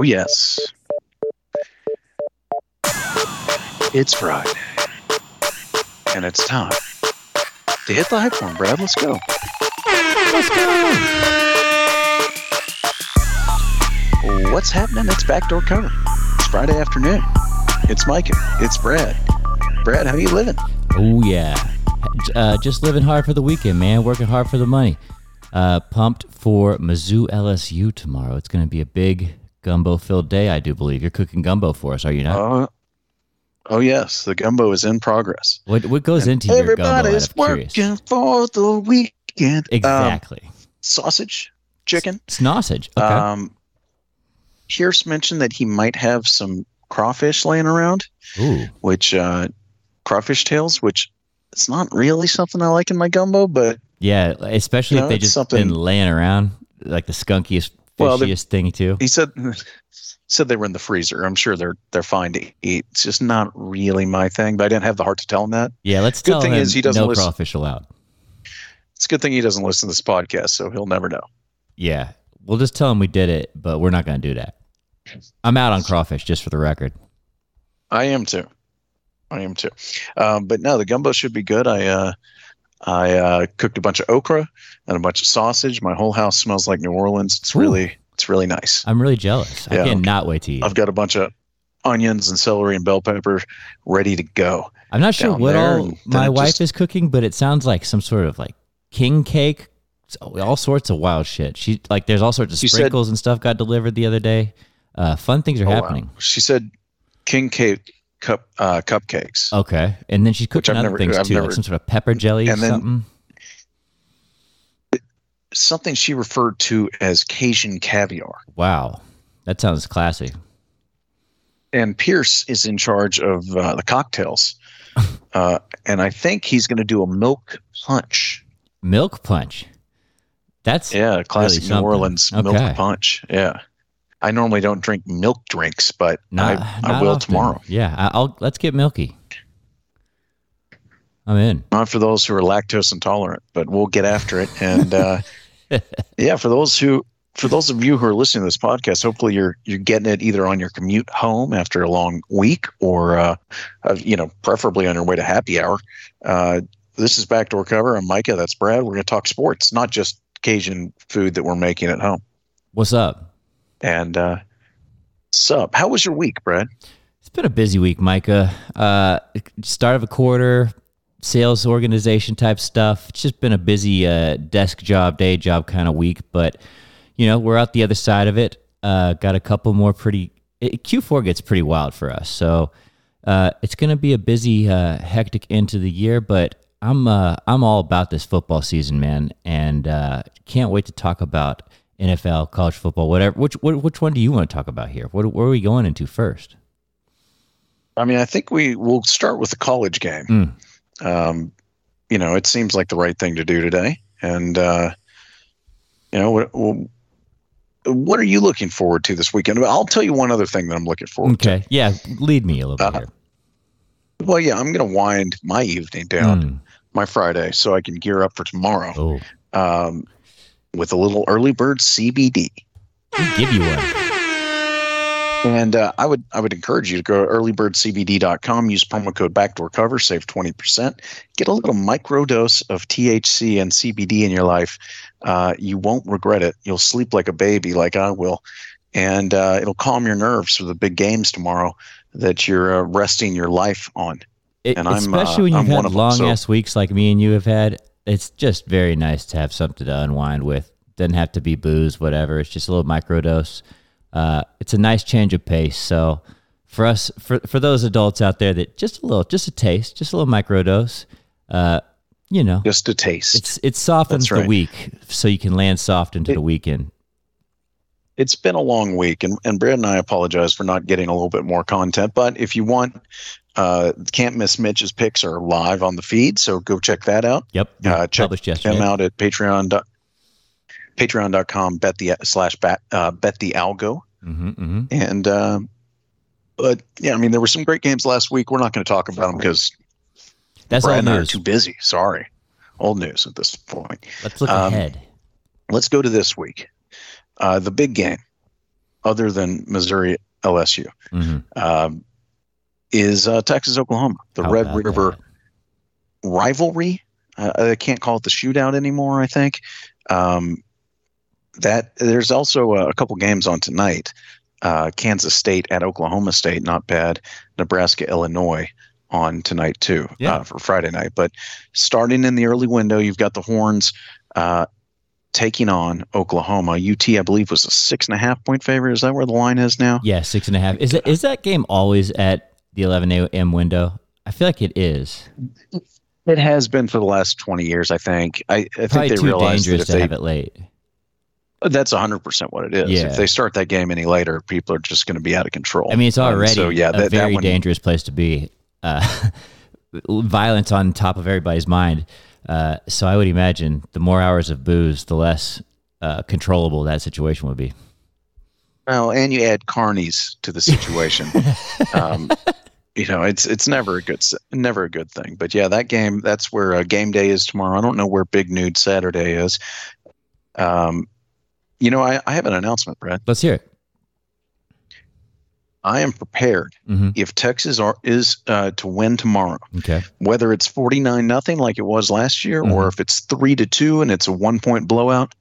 Oh, yes. It's Friday. And it's time to hit the hype horn, Brad. Let's go. Let's go. What's happening? It's backdoor cover. It's Friday afternoon. It's Micah. It's Brad. Brad, how you living? Oh yeah, uh, just living hard for the weekend, man. Working hard for the money. Uh, pumped for Mizzou LSU tomorrow. It's going to be a big gumbo-filled day, I do believe. You're cooking gumbo for us, are you not? Uh, oh, yes. The gumbo is in progress. what what goes into your gumbo? Everybody's of curious? working for the weekend. Um, Exactly. sausage, chicken. Sausage. Okay. Um, Pierce mentioned that he might have some crawfish laying around, Ooh. which uh, crawfish tails, which it's not really something I like in my gumbo, but Yeah, especially You if they just something- been laying around like the skunkiest, Well, they- thing too. he said said they were in the freezer. I'm sure they're they're fine to eat. It's just not really my thing, but I didn't have the heart to tell him that. Yeah, let's good tell thing him is he doesn't no listen- crawfish allowed. It's a good thing he doesn't listen to this podcast, so he'll never know. Yeah, we'll just tell him we did it, but we're not going to do that. I'm out on crawfish, just for the record. I am too. I am too. Um, but no, the gumbo should be good. I uh, I uh, cooked a bunch of okra and a bunch of sausage. My whole house smells like New Orleans. It's Ooh. really it's really nice. I'm really jealous. Yeah, I cannot wait to eat. I've got a bunch of onions and celery and bell pepper ready to go. I'm not sure what all my wife just- is cooking, but it sounds like some sort of like king cake, all sorts of wild shit. She like there's all sorts of You said- sprinkles and stuff got delivered the other day. Uh, fun things are Oh, wow. happening. She said king cake cup uh, cupcakes. Okay, and then she's cooking other never- things I've too, like some sort of pepper jelly or And then- something. Something she referred to as Cajun caviar. Wow, that sounds classy. and Pierce is in charge of uh, the cocktails. Uh, and I think he's going to do a milk punch. Milk punch. That's Yeah, classic New. Orleans Okay. milk punch. Yeah. I normally don't drink milk drinks, but not. I, I will often. tomorrow. Yeah, I'll let's get milky. I'm in. Not for those who are lactose intolerant, but we'll get after it. And uh, yeah, for those who, for those of you who are listening to this podcast, hopefully you're you're getting it either on your commute home after a long week, or uh, uh, you know, preferably on your way to happy hour. Uh, this is backdoor cover. I'm Micah. That's Brad. We're going to talk sports, not just Cajun food that we're making at home. What's up? And uh, sup? How was your week, Brad? It's been a busy week, Micah. Uh, start of a quarter, sales organization type stuff. It's just been a busy uh, desk job, day job kind of week. But you know, we're out the other side of it. Uh, got a couple more pretty. It, Q4 gets pretty wild for us, so uh, it's going to be a busy, uh, hectic into the year. But I'm uh, I'm all about this football season, man, and uh, can't wait to talk about NFL, college football, whatever. Which which, which one do you want to talk about here? What where are we going into first? I mean, I think we will start with the college game. Mm. Um, you know, it seems like the right thing to do today. And uh, you know, what, what are you looking forward to this weekend? I'll tell you one other thing that I'm looking forward to. Okay. Yeah. Lead me a little bit Uh, here. Well, yeah, I'm going to wind my evening down, Mm. my Friday, so I can gear up for tomorrow Oh, um, with a little Earlybird CBD. we give you one. And uh, I would I would encourage you to go to earlybirdcbd.com, use promo code backdoor cover, save 20%, get a little micro dose of THC and CBD in your life. Uh, you won't regret it. You'll sleep like a baby, like I will. And uh, it'll calm your nerves for the big games tomorrow that you're uh, resting your life on. It- And I'm, uh, especially when I'm you've one had them, long so- ass weeks like me and you have had. It's just very nice to have something to unwind with. Doesn't have to be booze, whatever. It's just a little microdose. Uh, it's a nice change of pace. So for us, for for those adults out there that just a little, just a taste, just a little microdose. Uh, you know, Just a taste. it's it softens right. the week, so you can land soft into It- the weekend. It's been a long week and, and Brad and I apologize for not getting a little bit more content. But if you want, uh, can't miss Mitch's picks are live on the feed. So go check that out. Yep. Uh, check published them out at Patreon. dot- Patreon.com bet the slash bet, uh, bet the algo. hmm hmm And, um, but yeah, I mean, there were some great games last week. We're not going to talk about them because That's Brad all and I are news. too busy. Sorry. Old news at this point. Let's look Um, ahead. Let's go to this week. Uh, the big game. other than Missouri LSU, hmm um, is uh, Texas Oklahoma, the How Red River rivalry. Uh, I can't call it the shootout anymore. I think um, that there's also a, a couple games on tonight. Uh, Kansas State at Oklahoma State, not bad. Nebraska, Illinois on tonight too Yeah. uh, for Friday night. But starting in the early window, you've got the Horns uh, taking on Oklahoma. UT, I believe, was a six and a half point favorite. Is that where the line is now? Yeah, six and a half. Is that is that game always at the 11 a.m. window? I feel like it is. It has been for the last 20 years, I think. I, I think they too realized that dangerous if to they have it late. That's 100% what it is. Yeah. If they start that game any later, people are just going to be out of control. I mean, it's already so, yeah, a that, that very one, dangerous place to be. Uh, violence on top of everybody's mind. Uh, so I would imagine the more hours of booze, the less uh, controllable that situation would be. Well, and you add carnies to the situation. um, you know, it's it's never a good never a good thing. But yeah, that game that's where uh, game day is tomorrow. I don't know where Big Noon Saturday is. Um, you know, I, I have an announcement, Brad. Let's hear it. I am prepared hmm if Texas are, is uh, to win tomorrow. Okay. whether it's 49 nothing like it was last year or Mhm. if it's 3 to 2 and it's a 1 point blowout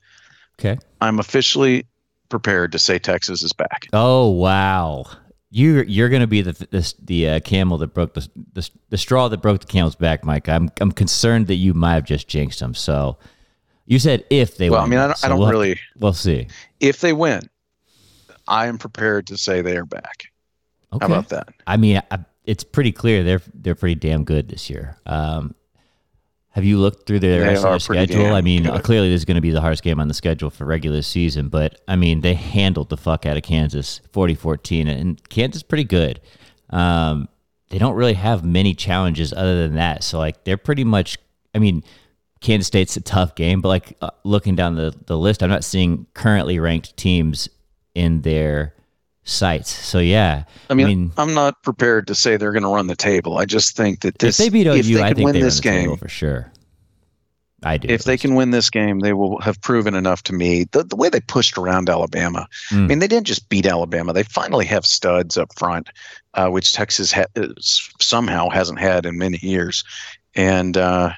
Okay. i'm officially prepared to say texas is back Oh wow, you you're gonna be the the, the uh, camel that broke the, the the straw that broke the camel's back, Mike. I'm I'm concerned that you might have just jinxed them. So you said if they well i mean i don't, so I don't we'll, really We'll see. if they win i am prepared to say they are back Okay. how about that I mean, I, it's pretty clear they're they're pretty damn good this year. Um, have you looked through their their schedule? I mean, good. clearly this is going to be the hardest game on the schedule for regular season, but I mean, they handled the fuck out of Kansas 40-14, and Kansas is pretty good. Um, they don't really have many challenges other than that, so like they're pretty much. I mean, Kansas State's a tough game, but like uh, looking down the the list, I'm not seeing currently ranked teams in their sights. So yeah, I mean, I am not prepared to say they're going to run the table. I just think that this, if they beat OU, if they I think win they this run the table game, for sure. I do. if they can win this game, they will have proven enough to me. The, the way they pushed around Alabama, I Mm. mean, they didn't just beat Alabama. They finally have studs up front, uh, which Texas ha- somehow hasn't had in many years. And, uh,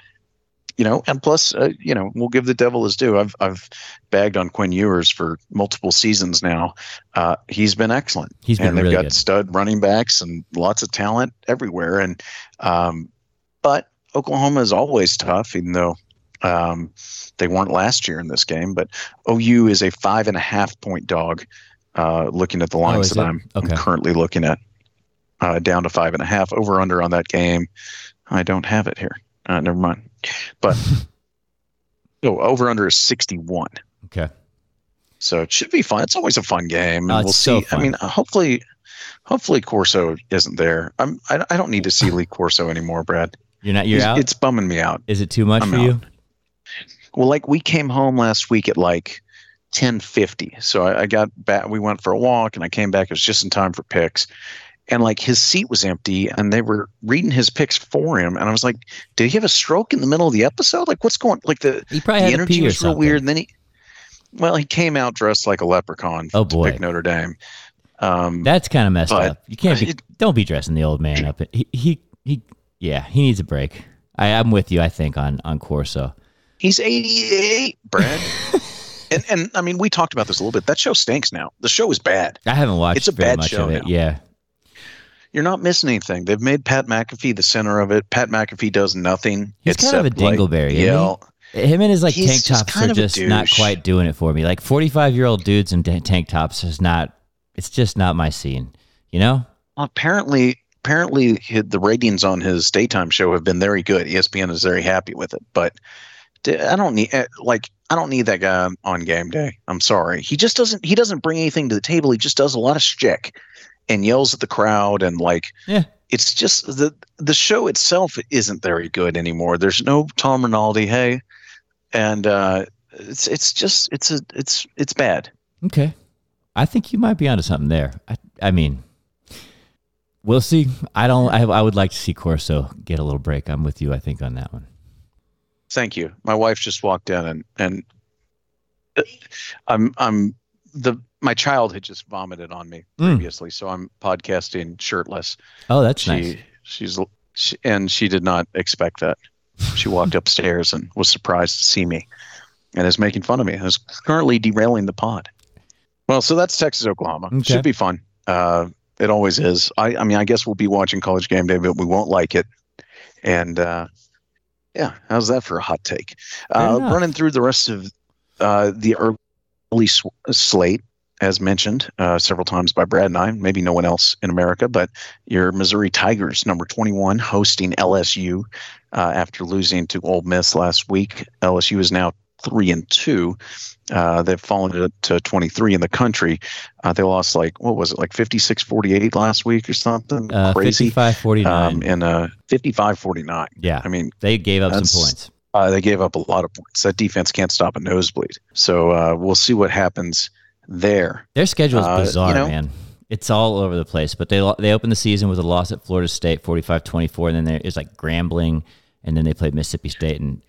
you know, and plus, uh, you know, we'll give the devil his due. I've, I've bagged on Quinn Ewers for multiple seasons now. Uh, he's been excellent He's been and they've really got good. stud running backs and lots of talent everywhere. And um, but Oklahoma is always tough, even though um, they weren't last year in this game. But OU is a five and a half point dog. Uh, looking at the lines Oh, that? I'm, I'm currently looking at, uh, down to five and a half. Over under on that game. I don't have it here. Uh, never mind. But oh, no, over under is sixty one. Okay. So it should be fun. It's always a fun game, and Oh, we'll see. fun. I mean, hopefully, hopefully Corso isn't there. I'm. I, I don't need to see Lee Corso anymore, Brad. You're not. You're It's- out. It's bumming me out. Is it too much I'm for out. you? Well, like we came home last week at like ten fifty, so I, I got back. We went for a walk, and I came back. It was just in time for picks, and like his seat was empty, and they were reading his picks for him, and I was like, "Did he have a stroke in the middle of the episode? Like, what's going? Like the He probably the had energy was real weird." And then he, well, he came out dressed like a leprechaun Oh, to boy. pick Notre Dame. Um, That's kind of messed But up. You can't be. it- don't be dressing the old man up. He, he he. Yeah, he needs a break. I, I'm with you. I think on on Corso. He's 88, Brad. and and I mean, we talked about this a little bit. That show stinks now. The show is bad. I haven't watched It's a very bad much show of it. now. Yeah. You're not missing anything. They've made Pat McAfee the center of it. Pat McAfee does nothing. He's kind of a except, like, dingleberry, isn't. Him and his like He's tank tops kind are just not quite doing it for me. Like 45 year old dudes in ta- tank tops is not. It's just not my scene. You know. Apparently, apparently, the ratings on his daytime show have been very good. ESPN is very happy with it. But I don't need eh, like I don't need that guy on, on game day. I'm sorry. He just doesn't. He doesn't bring anything to the table. He just does a lot of shtick and yells at the crowd and like Yeah. it's just the the show itself isn't very good anymore. There's no Tom Rinaldi, hey, and uh, it's it's just it's a it's it's bad. Okay. I think you might be onto something there. I, I mean, we'll see. I don't. I, I would like to see Corso get a little break. I'm with you. I think on that one. Thank you. My wife just walked in and and uh, I'm I'm the my child had just vomited on me Mm. previously, so I'm podcasting shirtless. Oh, that's She nice. she's she, and she did not expect that. She walked upstairs and was surprised to see me, and is making fun of me. Is currently derailing the pod. Well, so that's Texas Oklahoma. Okay. Should be fun. Uh, it always is. I I mean, I guess we'll be watching College Game Day, but we won't like it. And uh, yeah, how's that for a hot take? Uh, running through the rest of uh, the early sw- slate, as mentioned uh, several times by Brad and I, maybe no one else in America, but your Missouri Tigers, number 21, hosting LSU uh, after losing to Ole Miss last week. LSU is now three and two. Uh, they've fallen to, to 23 in the country. Uh, they lost like what was it, like 56-48 last week or something Uh, crazy. 55 49. Um, and uh, 55-49. yeah. I mean, They gave up some points. uh, they gave up a lot of points. That defense can't stop a nosebleed. So uh, we'll see what happens there. Their schedule is uh, you bizarre, know- man. It's all over the place. But they they opened the season with a loss at Florida State, 45-24, and then there is like Grambling, and then they played Mississippi State, and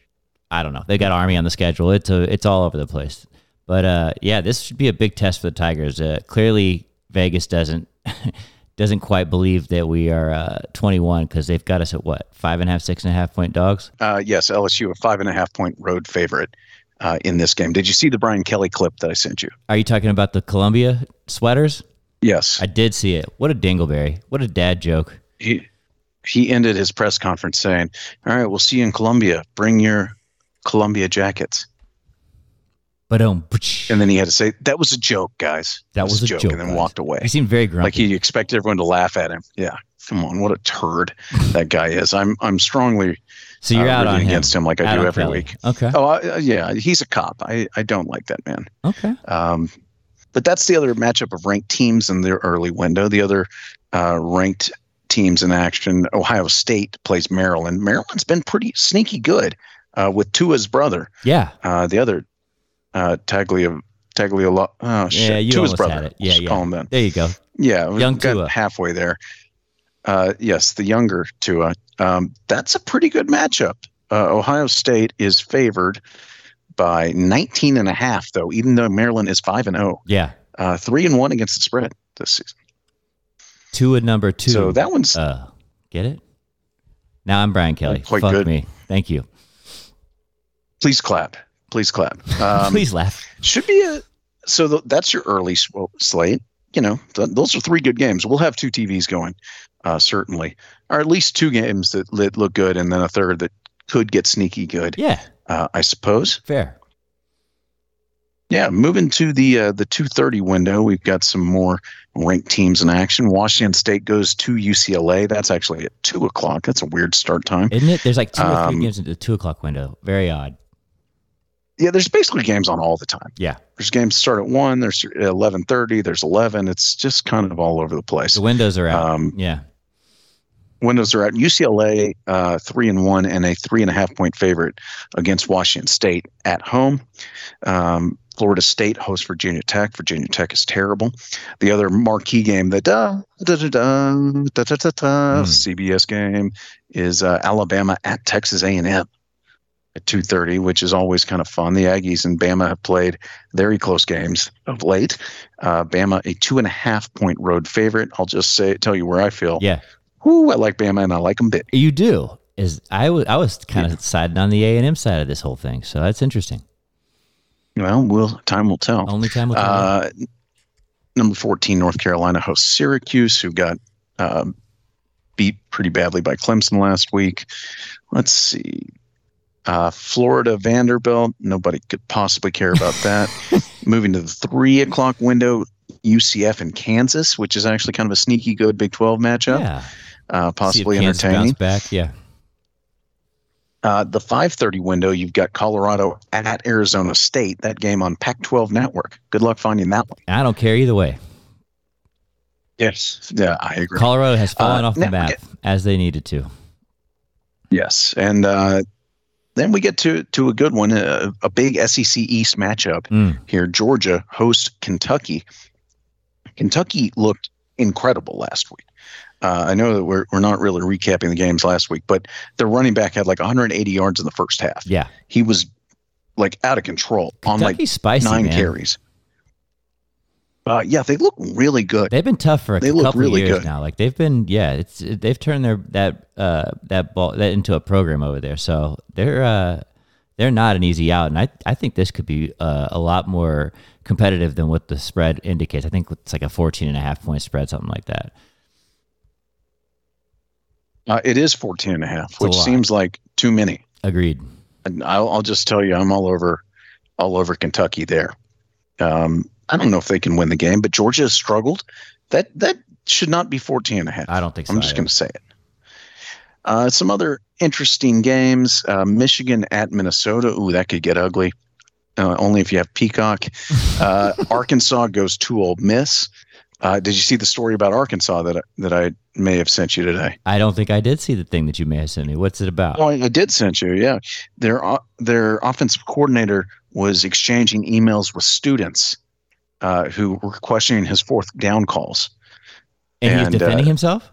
I don't know. They got Army on the schedule. It's a, it's all over the place. But uh, yeah, this should be a big test for the Tigers. Uh, clearly, Vegas doesn't doesn't quite believe that we are uh, 21 because they've got us at what five and a half, six and a half point dogs. Uh, yes, LSU a five and a half point road favorite uh, in this game. Did you see the Brian Kelly clip that I sent you? Are you talking about the Columbia sweaters? Yes, I did see it. What a dingleberry! What a dad joke. he he ended his press conference saying, "All right, we'll see you in Columbia. Bring your Columbia jackets." But um, And then he had to say, "That was a joke, guys. That It was a joke, and then guys. walked away. he seemed very grumpy. like he expected everyone to laugh at him. Yeah, come on, what a turd that guy is. I'm I'm strongly so you're uh, out on him. against him like I Out do every Kelly. week. Okay. Oh, uh, yeah, he's a cop. I, I don't like that man. Okay. Um, but that's the other matchup of ranked teams in their early window. The other uh, ranked teams in action, Ohio State plays Maryland. Maryland's been pretty sneaky good uh, with Tua's brother. Yeah. Uh, the other uh, Taglia Tagliolo. Oh shit, Yeah, you Tua's brother. had it. Yeah, yeah. Call him then. There you go. Yeah, Young got Tua. halfway there. Uh, yes, the younger Tua. Um, that's a pretty good matchup. Uh, Ohio State is favored by 19 and a half, though, even though Maryland is 5 and 0. Yeah. Uh, 3 and 1 against the spread this season. Two at number two. So that one's Uh, get it? Now I'm Brian Kelly. Quite Fuck good. me. Thank you. please clap. Please clap. Um, Please laugh. Should be a so th- that's your early sw- slate. You know, th- those are three good games. We'll have two TVs going, uh, certainly, or at least two games that, look good, and then a third that could get sneaky good. Yeah. Uh, I suppose. Fair. Yeah, moving to the uh, the two thirty window, we've got some more ranked teams in action. Washington State goes to UCLA. That's actually at two o'clock. That's a weird start time. Isn't it? There's like two or three Um, games in the two o'clock window. Very odd. Yeah, there's basically games on all the time. Yeah. There's games start at one. There's eleven thirty. There's eleven. It's just kind of all over the place. The windows are out. Um, yeah. Windows are at UCLA uh, three and one and a three and a half point favorite against Washington State at home. Um, Florida State hosts Virginia Tech. Virginia Tech is terrible. The other marquee game, the da da da da da da da, da Hmm. CBS game, is uh, Alabama at Texas A and M at two thirty, which is always kind of fun. The Aggies and Bama have played very close games of late. Uh, Bama a two and a half point road favorite. I'll just say tell you where I feel. Yeah. Whoo, I like Bama and I like them big. You do. Is I was I was kind of siding on the A and M side of this whole thing, so that's interesting. Well, we'll time will tell. Only time will tell. Uh, number 14, North Carolina hosts Syracuse, who got um, beat pretty badly by Clemson last week. Let's see. Uh, Florida Vanderbilt. Nobody could possibly care about that. Moving to the three o'clock window, UCF and Kansas, which is actually kind of a sneaky good Big 12 matchup. yeah. Uh, See if possibly Kansas entertaining. bounce back. Yeah. Uh, the 5:30 window, you've got Colorado at Arizona State. That game on Pac-12 Network. Good luck finding that one. I don't care either way. Yes. Yeah, I agree. Colorado has fallen Uh, off the now we map get- as they needed to. Yes, and uh, then we get to to a good one, a, a big SEC East matchup Mm. here. Georgia hosts Kentucky. Kentucky looked incredible last week. Uh, I know that we're we're not really recapping the games last week, but their running back had like 180 yards in the first half. Yeah. He was like out of control on like spicy, nine man. carries. Uh, yeah, they look really good. They've been tough for a They couple really years good. now. Like they've been, yeah, it's they've turned their that uh that ball that into a program over there. So they're uh they're not an easy out, and I I think this could be uh, a lot more competitive than what the spread indicates. I think it's like a 14 and a half point spread, something like that. Uh, it is 14 and a half, a which lot. seems like too many. Agreed. And I'll, I'll just tell you, I'm all over, all over Kentucky there. Um, I don't know if they can win the game, but Georgia has struggled. That that should not be 14 and a half. I don't think so. I'm just going to say it. Uh, some other interesting games: uh, Michigan at Minnesota. Ooh, that could get ugly. Uh, only if you have Peacock. Uh, Arkansas goes to Ole Miss. Uh, did you see the story about Arkansas that that I may have sent you today? I don't think I did see the thing that you may have sent me. What's it about? Oh, I did send you. Yeah, their their offensive coordinator was exchanging emails with students uh, who were questioning his fourth down calls. and he's defending uh, himself.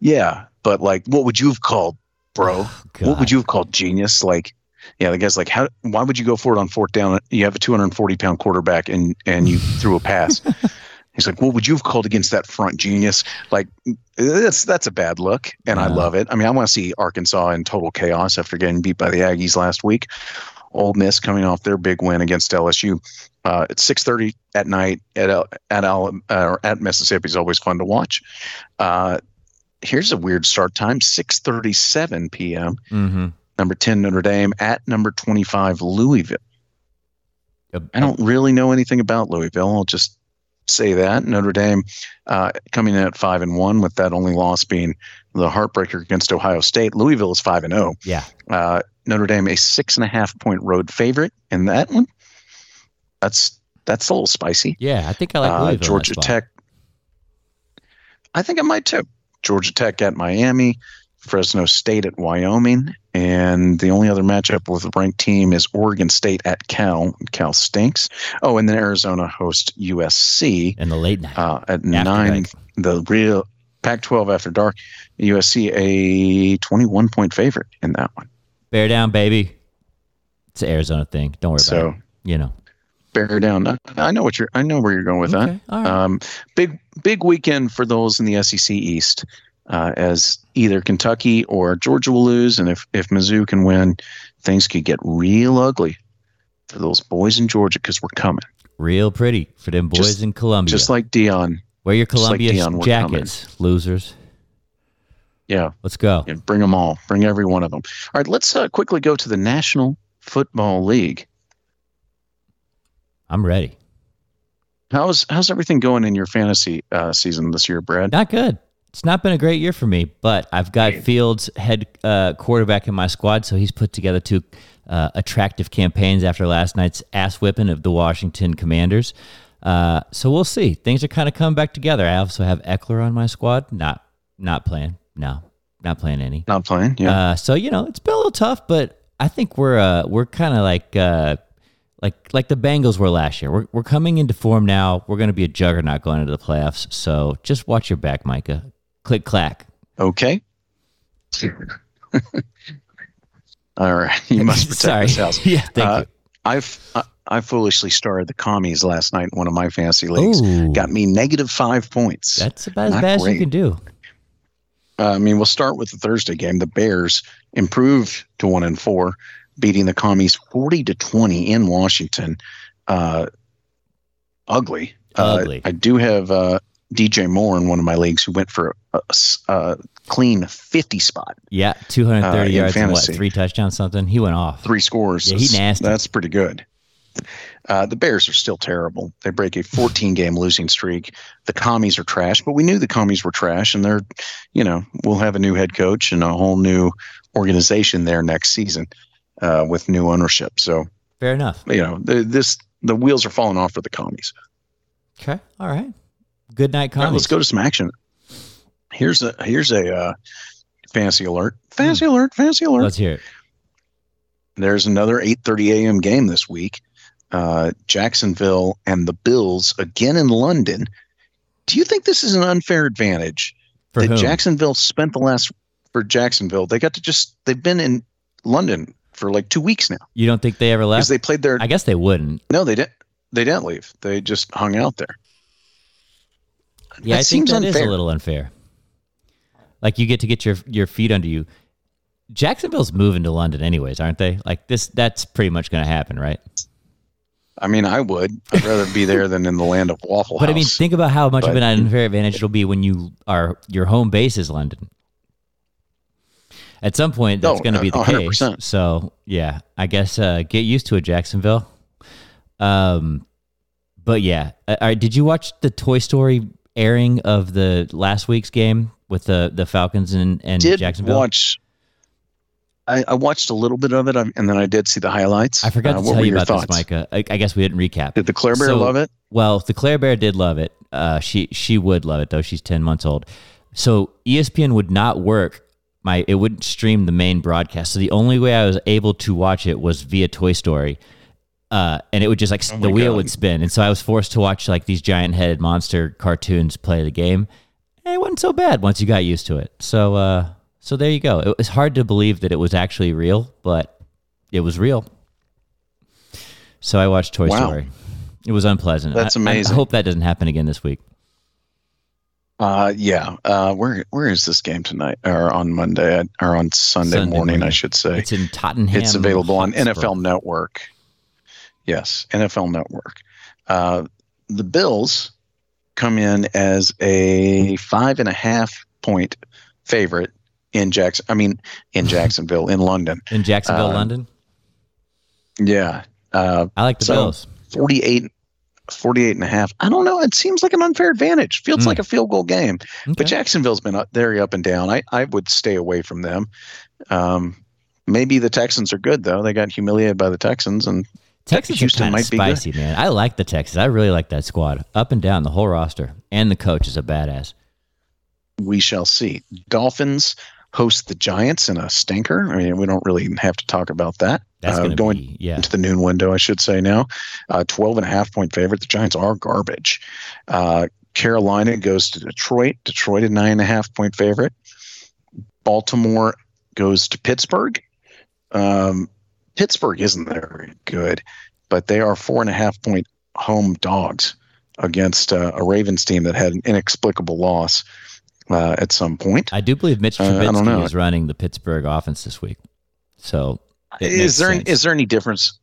Yeah, but like, what would you have called, bro? what would you have called genius? Like, yeah, the guy's like, how? Why would you go for it on fourth down? You have a 240 pound quarterback, and and you threw a pass. He's like, what would you have called against that front genius? Like, that's that's a bad look, and I love it. I mean, I want to see Arkansas in total chaos after getting beat by the Aggies last week. Ole Miss coming off their big win against LSU. Uh, it's 6:30 at night at at Al- uh, at Mississippi is always fun to watch. Uh, here's a weird start time: 6:37 p.m. Mm-hmm. Number 10 Notre Dame at number 25 Louisville. I don't really know anything about Louisville. I'll just say that Notre Dame uh, coming in at five and one, with that only loss being the heartbreaker against Ohio State. Louisville is five and zero. Yeah. Uh, Notre Dame a six and a half point road favorite in that one. That's that's a little spicy. Yeah, I think I like Uh, Louisville that Georgia. Tech. I think I might too. Georgia Tech at Miami, Fresno State at Wyoming, and the only other matchup with a ranked team is Oregon State at Cal. Cal stinks. Oh, and then Arizona host USC in the late night. uh, at After nine. The real Pac-12 after dark. USC a 21 point favorite in that one. Bear down, baby. It's an Arizona thing. Don't worry So about it. You know. bear down. I- I know what you're. I know where you're going with that. Okay, right. Um, big big weekend for those in the SEC East, uh, as either Kentucky or Georgia will lose, and if if Mizzou can win, things could get real ugly for those boys in Georgia because we're coming. Real pretty for them boys just- in Columbia. Just like Dion, Wear your like Columbia Dion, jackets, losers. yeah, Let's go. yeah, bring them all, bring every one of them. All right, let's uh, quickly go to the National Football League. I'm ready. How's how's everything going in your fantasy uh, season this year, Brad? Not good. It's not been a great year for me, but I've got Fields head uh, quarterback in my squad, so he's put together two uh, attractive campaigns after last night's ass whipping of the Washington Commanders. Uh, so we'll see. Things are kind of coming back together. I also have Ekeler on my squad. Not not playing. No, not playing any. Not playing. Yeah. Uh, so you know, it's been a little tough, but I think we're uh, we're kind of like uh, like like the Bengals were last year. We're we're coming into form now. We're going to be a juggernaut going into the playoffs. So just watch your back, Micah. Click clack. Okay. All right. You must protect Sorry. this house. yeah, thank Uh, I've I, I foolishly started the commies last night in one of my fantasy you. leagues. Ooh, Got me negative five points. that's about as not bad as you can do. Uh, I mean, we'll start with the Thursday game. The Bears improved to one and four, beating the commies forty to twenty in Washington. Uh, ugly. Uh, Ugly. I do have uh, DJ Moore in one of my leagues who went for a clean fifty spot, Yeah, 230 Uh, yards and what? Three touchdowns, something. He went off. three scores. Yeah, he That's- nasty. That's pretty good. Uh, the Bears are still terrible. They break a 14 game losing streak. The commies are trash, but we knew the commies were trash, and they're, you know, we'll have a new head coach and a whole new organization there next season uh, with new ownership. So, Fair enough. you know, the, this the wheels are falling off for the commies. Okay. All right. Good night, All right, let's go to some action. Here's a here's a uh, fantasy alert. Fantasy alert. Fancy alert. Let's hear it. There's another 8:30 a.m. game this week. Uh, Jacksonville and the Bills again in London. Do you think this is an unfair advantage For that whom? Jacksonville spent the last for Jacksonville? They got to just they've been in London for like two weeks now you don't think they ever left? because they played their I guess they wouldn't. no they didn't they didn't leave. They just hung out there. Yeah, That I think seems that is unfair. a little unfair. Like you get to get your your feet under you. Jacksonville's moving to London anyways, aren't they? Like this that's pretty much going to happen, right? I mean, I would. I'd rather be there than in the land of Waffle But I mean, think about how much of an unfair advantage it'll be when you are your home base is London. At some point, that's Oh, going to be the uh, case. 100%. So yeah, I guess uh, get used to it, Jacksonville. Um, but yeah, uh, all right, did you watch the Toy Story airing of the last week's game with the the Falcons and and did Jacksonville? watch. I, I watched a little bit of it, and then I did see the highlights. I forgot Uh, to tell you about thoughts? this, Micah. I, I guess we didn't recap. Did the Claire Bear So- love it? Well, the Claire Bear did love it. Uh, she she would love it though. She's ten months old. So ESPN would not work. My it wouldn't stream the main broadcast. So the only way I was able to watch it was via Toy Story. Uh, and it would just like Oh the wheel God. would spin, and so I was forced to watch like these giant headed monster cartoons play the game. And it wasn't so bad once you got used to it. So uh, so there you go. It was hard to believe that it was actually real, but it was real. So I watched Toy Wow. Story. It was unpleasant. That's I- I- amazing. I hope that doesn't happen again this week. Uh, yeah. Uh, where where is this game tonight or on Monday or on Sunday, Sunday morning, I should say? It's in Tottenham. It's available on NFL Network. Yes, NFL Network. Uh, the Bills come in as a five and a half point favorite in Jackson. I mean, in Jacksonville, in London. in Jacksonville, uh, London. Yeah. Uh, I like the so- Bills. 48, 48 and a half. I don't know. It seems like an unfair advantage. Feels Mm. like a field goal game. Okay. But Jacksonville's been up, very up and down. I, I would stay away from them. Um, maybe the Texans are good though. They got humiliated by the Texans, and Texans Houston are kind of might be good. spicy, man. I like the Texas. I really like that squad, up and down the whole roster, and the coach is a badass. we shall see. Dolphins host the Giants in a stinker. I mean, we don't really have to talk about that. That's Uh, going going be yeah. into the noon window, I should say now. Uh, 12 and a half point favorite. The Giants are garbage. Uh, Carolina goes to Detroit. Detroit a nine and a half point favorite. Baltimore goes to Pittsburgh. Um, Pittsburgh isn't very good, but they are four and a half point home dogs against uh, a Ravens team that had an inexplicable loss uh, at some point. I do believe Mitch Uh, Trubisky is running the Pittsburgh offense this week. So Is there sense. is there any difference?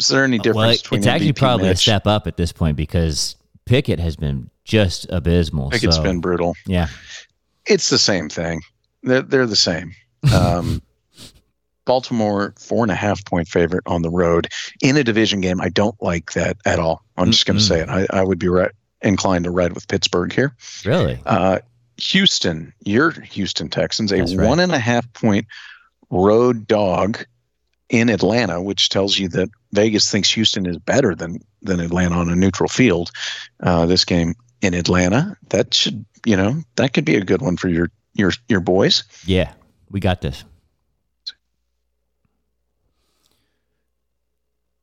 Is there any difference well, it- it's actually MVP probably a step up at this point because Pickett has been just abysmal. It's so, been brutal. yeah. It's the same thing. They're they're the same. Um, Baltimore four and a half point favorite on the road in a division game. I don't like that at all. I'm just going to say it. I, I would be right, inclined to ride with Pittsburgh here. Really? Uh, Houston, your Houston Texans, a right. one and a half point road dog in Atlanta, which tells you that Vegas thinks Houston is better than than Atlanta on a neutral field. Uh, this game in Atlanta, that should you know that could be a good one for your your your boys. Yeah. We got this.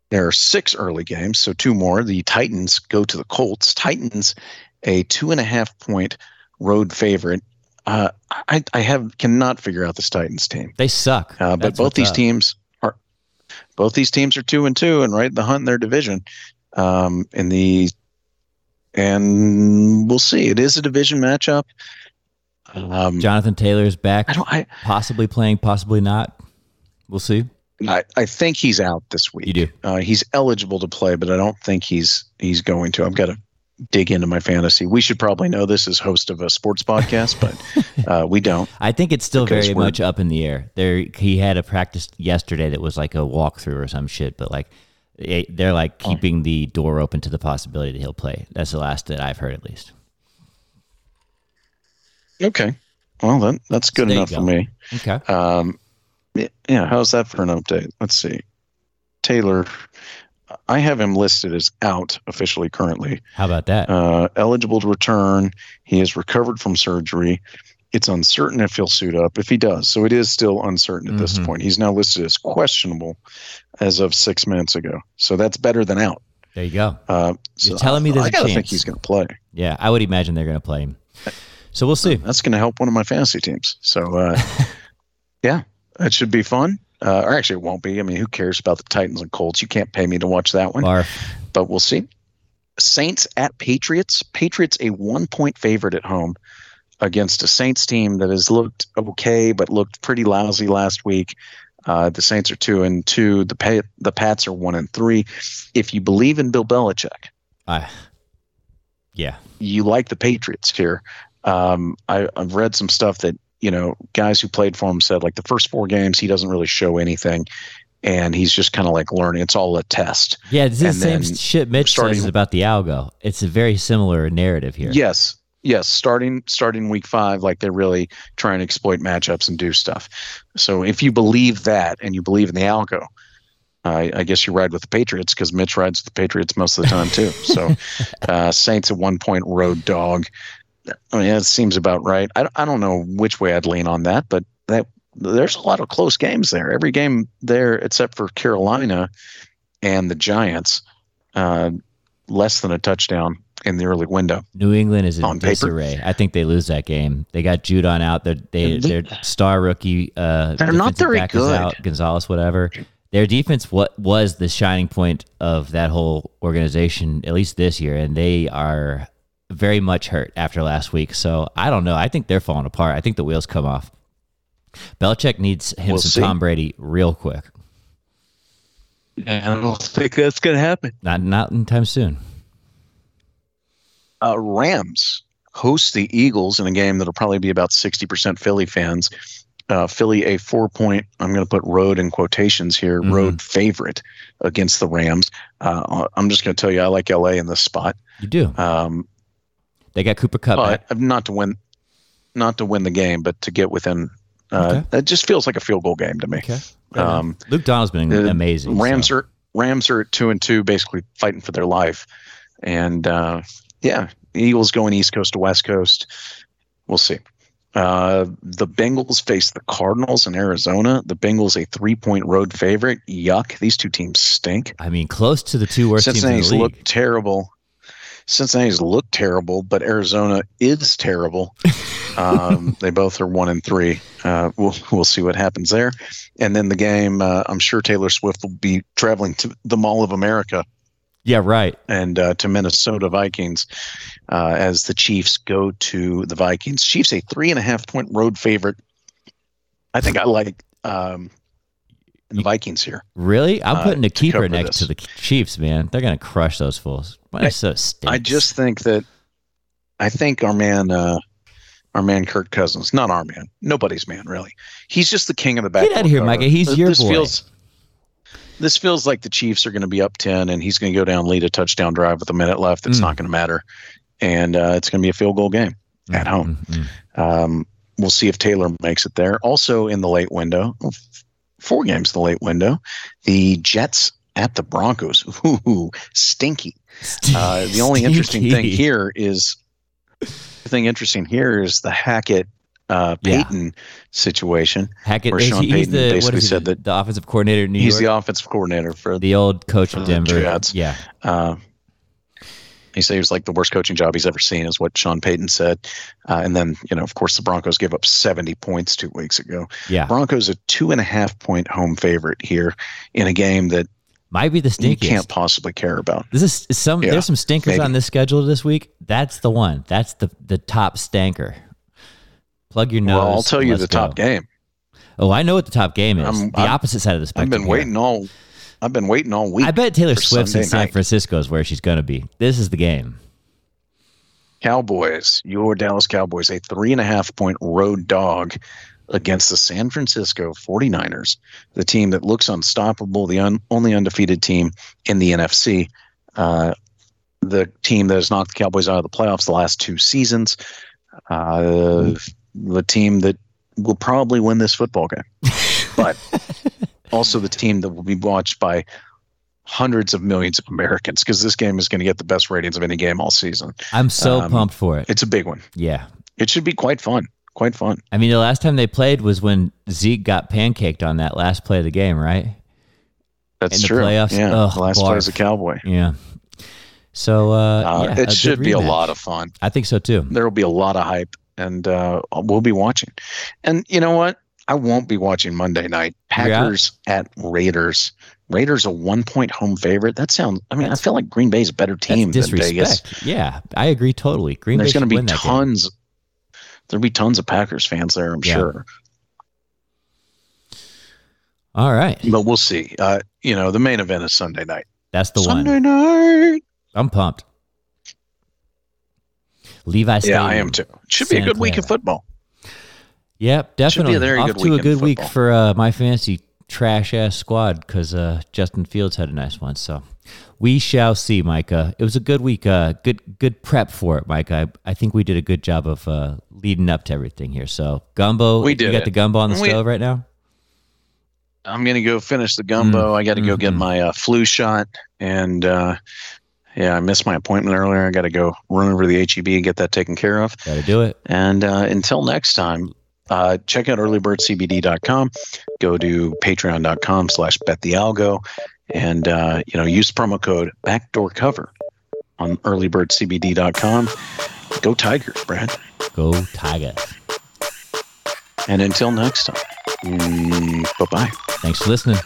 There are six early games, so two more. The Titans go to the Colts. Titans, a two and a half point road favorite. Uh, I, I have cannot figure out this Titans team. They suck. Uh, but That's both these up. teams are both these teams are two and two and right in the hunt in their division. Um, in the and we'll see. It is a division matchup. Um, Jonathan Taylor's back, I don't. I, possibly playing, possibly not. We'll see. I I think he's out this week. You do. Uh, he's eligible to play, but I don't think he's he's going to. I've got to dig into my fantasy. We should probably know this as host of a sports podcast, but uh, we don't. I think it's still very much up in the air. There, he had a practice yesterday that was like a walkthrough or some shit, but like eh, they're like Oh. keeping the door open to the possibility that he'll play. That's the last that I've heard, at least. Okay. Well, then that's good you enough for me. Okay. Um, yeah, how's that for an update? Let's see. Taylor, I have him listed as out officially currently. How about that? Uh, eligible to return. He has recovered from surgery. It's uncertain if he'll suit up. If he does, so it is still uncertain at this Mhm. point. He's now listed as questionable as of six minutes ago. So that's better than out. there you go. Uh, so You're telling me there's I a gotta think chance. he's going to play. Yeah, I would imagine they're going to play him. So we'll see. That's going to help one of my fantasy teams. So, uh, yeah, it should be fun. Uh, or actually, it won't be. I mean, who cares about the Titans and Colts? You can't pay me to watch that one, Barf. but we'll see. Saints at Patriots. Patriots a one point favorite at home against a Saints team that has looked okay but looked pretty lousy last week. Uh, the Saints are two and two. The pa- the Pats are one and three. If you believe in Bill Belichick, I, yeah, you like the Patriots here. Um, I, I've read some stuff that you know guys who played for him said like the first four games he doesn't really show anything, and he's just kind of like learning. It's all a test. yeah. It's the same shit Mitch starting- says about the algo. It's a very similar narrative here. Yes, yes. Starting starting week five, like they're really trying to exploit matchups and do stuff. So if you believe that and you believe in the algo, I, I guess you ride with the Patriots because Mitch rides with the Patriots most of the time too. So uh, Saints at one point road dog. I mean, it seems about right. I, I don't know which way I'd lean on that, but that there's a lot of close games there. Every game there, except for Carolina and the Giants, uh, less than a touchdown in the early window. New England is in On paper. I think they lose that game. They got Judon out. Their they, They- their star rookie. Uh, They're not very good. out. Gonzalez, whatever. Their defense what was the shining point of that whole organization, at least this year, and they are very much hurt after last week. So I don't know. I think they're falling apart. I think the wheels come off. Belichick needs him We'll some see. Tom Brady real quick. Yeah, I don't think that's going to happen. Not not anytime soon. Uh, Rams host the Eagles in a game that'll probably be about 60% Philly fans. Uh, Philly, a four point, I'm going to put road in quotations here, Mhm. road favorite against the Rams. Uh, I'm just going to tell you, I like LA in this spot. You do. Um, They got Cooper Kupp. but not to win, not to win the game, but to get within. Uh, It just feels like a field goal game to me. Okay. Um, Luke Donald's been uh, amazing. Rams so. are Rams are at two and two, basically fighting for their life. And uh, yeah, Eagles going East Coast to West Coast. We'll see. Uh, the Bengals face the Cardinals in Arizona. The Bengals a three point road favorite. Yuck! These two teams stink. I mean, close to the two worst teams in the league. look terrible. Cincinnati's look terrible, but Arizona is terrible. um, they both are one and three. Uh, we'll we'll see what happens there. And then the game, uh, I'm sure Taylor Swift will be traveling to the Mall of America yeah, right. and uh, to Minnesota Vikings uh, as the Chiefs go to the Vikings. Chiefs a three and a half point road favorite. I think I like um, the Vikings here. Really? I'm Uh, putting a keeper next this. to the Chiefs, man. They're gonna crush those fools. Minnesota stinks. I just think that I think our man, uh, our man Kirk Cousins, not our man, nobody's man really. He's just the king of the back. Get outta here, Micah. He's your boy. Feels, this feels like the Chiefs are going to be up ten, and he's going to go down lead a touchdown drive with a minute left. It's Mm. not going to matter, and uh, it's going to be a field goal game at home. Mm, mm. Um, we'll see if Taylor makes it there. Also in the late window, four games in the late window, the Jets at the Broncos. Ooh, stinky. Uh, the only interesting thing here is the thing interesting here is the Hackett uh, Yeah. Situation. Hackett, where Sean he- Payton the what basically he, said the, that the offensive coordinator in New He's York, the offensive coordinator for the old coach of Denver. Jets. Yeah, Uh, he said it was like the worst coaching job he's ever seen, is what Sean Payton said. Uh, and then, you know, of course, the Broncos gave up 70 points two weeks ago. yeah. Broncos a two and a half point home favorite here in a game that Might be the stinkiest. you can't possibly care about. This is some. Yeah, there's some stinkers maybe. on this schedule this week. That's the one. That's the the top stanker. Plug your nose. well, I'll tell you the top game. Oh, I know what the top game is. I'm- the I'm- opposite side of the spectrum. I've been here. waiting all. I've been waiting all week. I bet Taylor Swift's in San night. Francisco is where she's going to be. This is the game. Cowboys, your Dallas Cowboys, a three and a half point road dog against the San Francisco 49ers, the team that looks unstoppable, the un- only undefeated team in the NFC, uh, the team that has knocked the Cowboys out of the playoffs the last two seasons, uh, the team that will probably win this football game, but also the team that will be watched by hundreds of millions of Americans because this game is going to get the best ratings of any game all season. I'm so Um, pumped for it. It's a big one. Yeah. It should be quite fun. Quite fun. I mean, the last time they played was when Zeke got pancaked on that last play of the game, right? That's In the true. playoffs? Yeah. Ugh, last barf. play as a Cowboy. Yeah. So uh, Uh, yeah, it should be a lot of fun. I think so too. There will be a lot of hype, and uh, we'll be watching. And you know what? I won't be watching Monday night. Packers at Raiders. Raiders a one point home favorite. That sounds. I mean, I feel like Green Bay is a better team than Vegas. Yeah, I agree totally. Green There's going to be win that game. tons. There'll be tons of Packers fans there, I'm Yeah. sure. All right, But we'll see. Uh, you know, the main event is Sunday night. that's the Sunday one. Sunday night. I'm pumped. Levi Stadium. Yeah, I am too. Should be a Santa good week of football. Yep, Should be a definitely. Off to a good week football. for uh, my fantasy trash ass squad because uh, Justin Fields had a nice one. So we shall see, Micah. It was a good week. Uh, good good prep for it, Micah. I, I think we did a good job of uh, leading up to everything here. So gumbo, We You got it. the gumbo on the We- stove right now. I'm gonna go finish the gumbo. I got to go get mhm. my uh, flu shot, and uh, yeah, I missed my appointment earlier. I got to go run over to the HEB and get that taken care of. Got to do it. And uh, until next time, uh, check out earlybirdcbd.com. Go to patreon.com slash bet the algo, and uh, you know use promo code backdoor cover on earlybirdcbd.com. Go Tigers, Brad. Go Tigers. And until next time, mm, bye bye. Thanks for listening.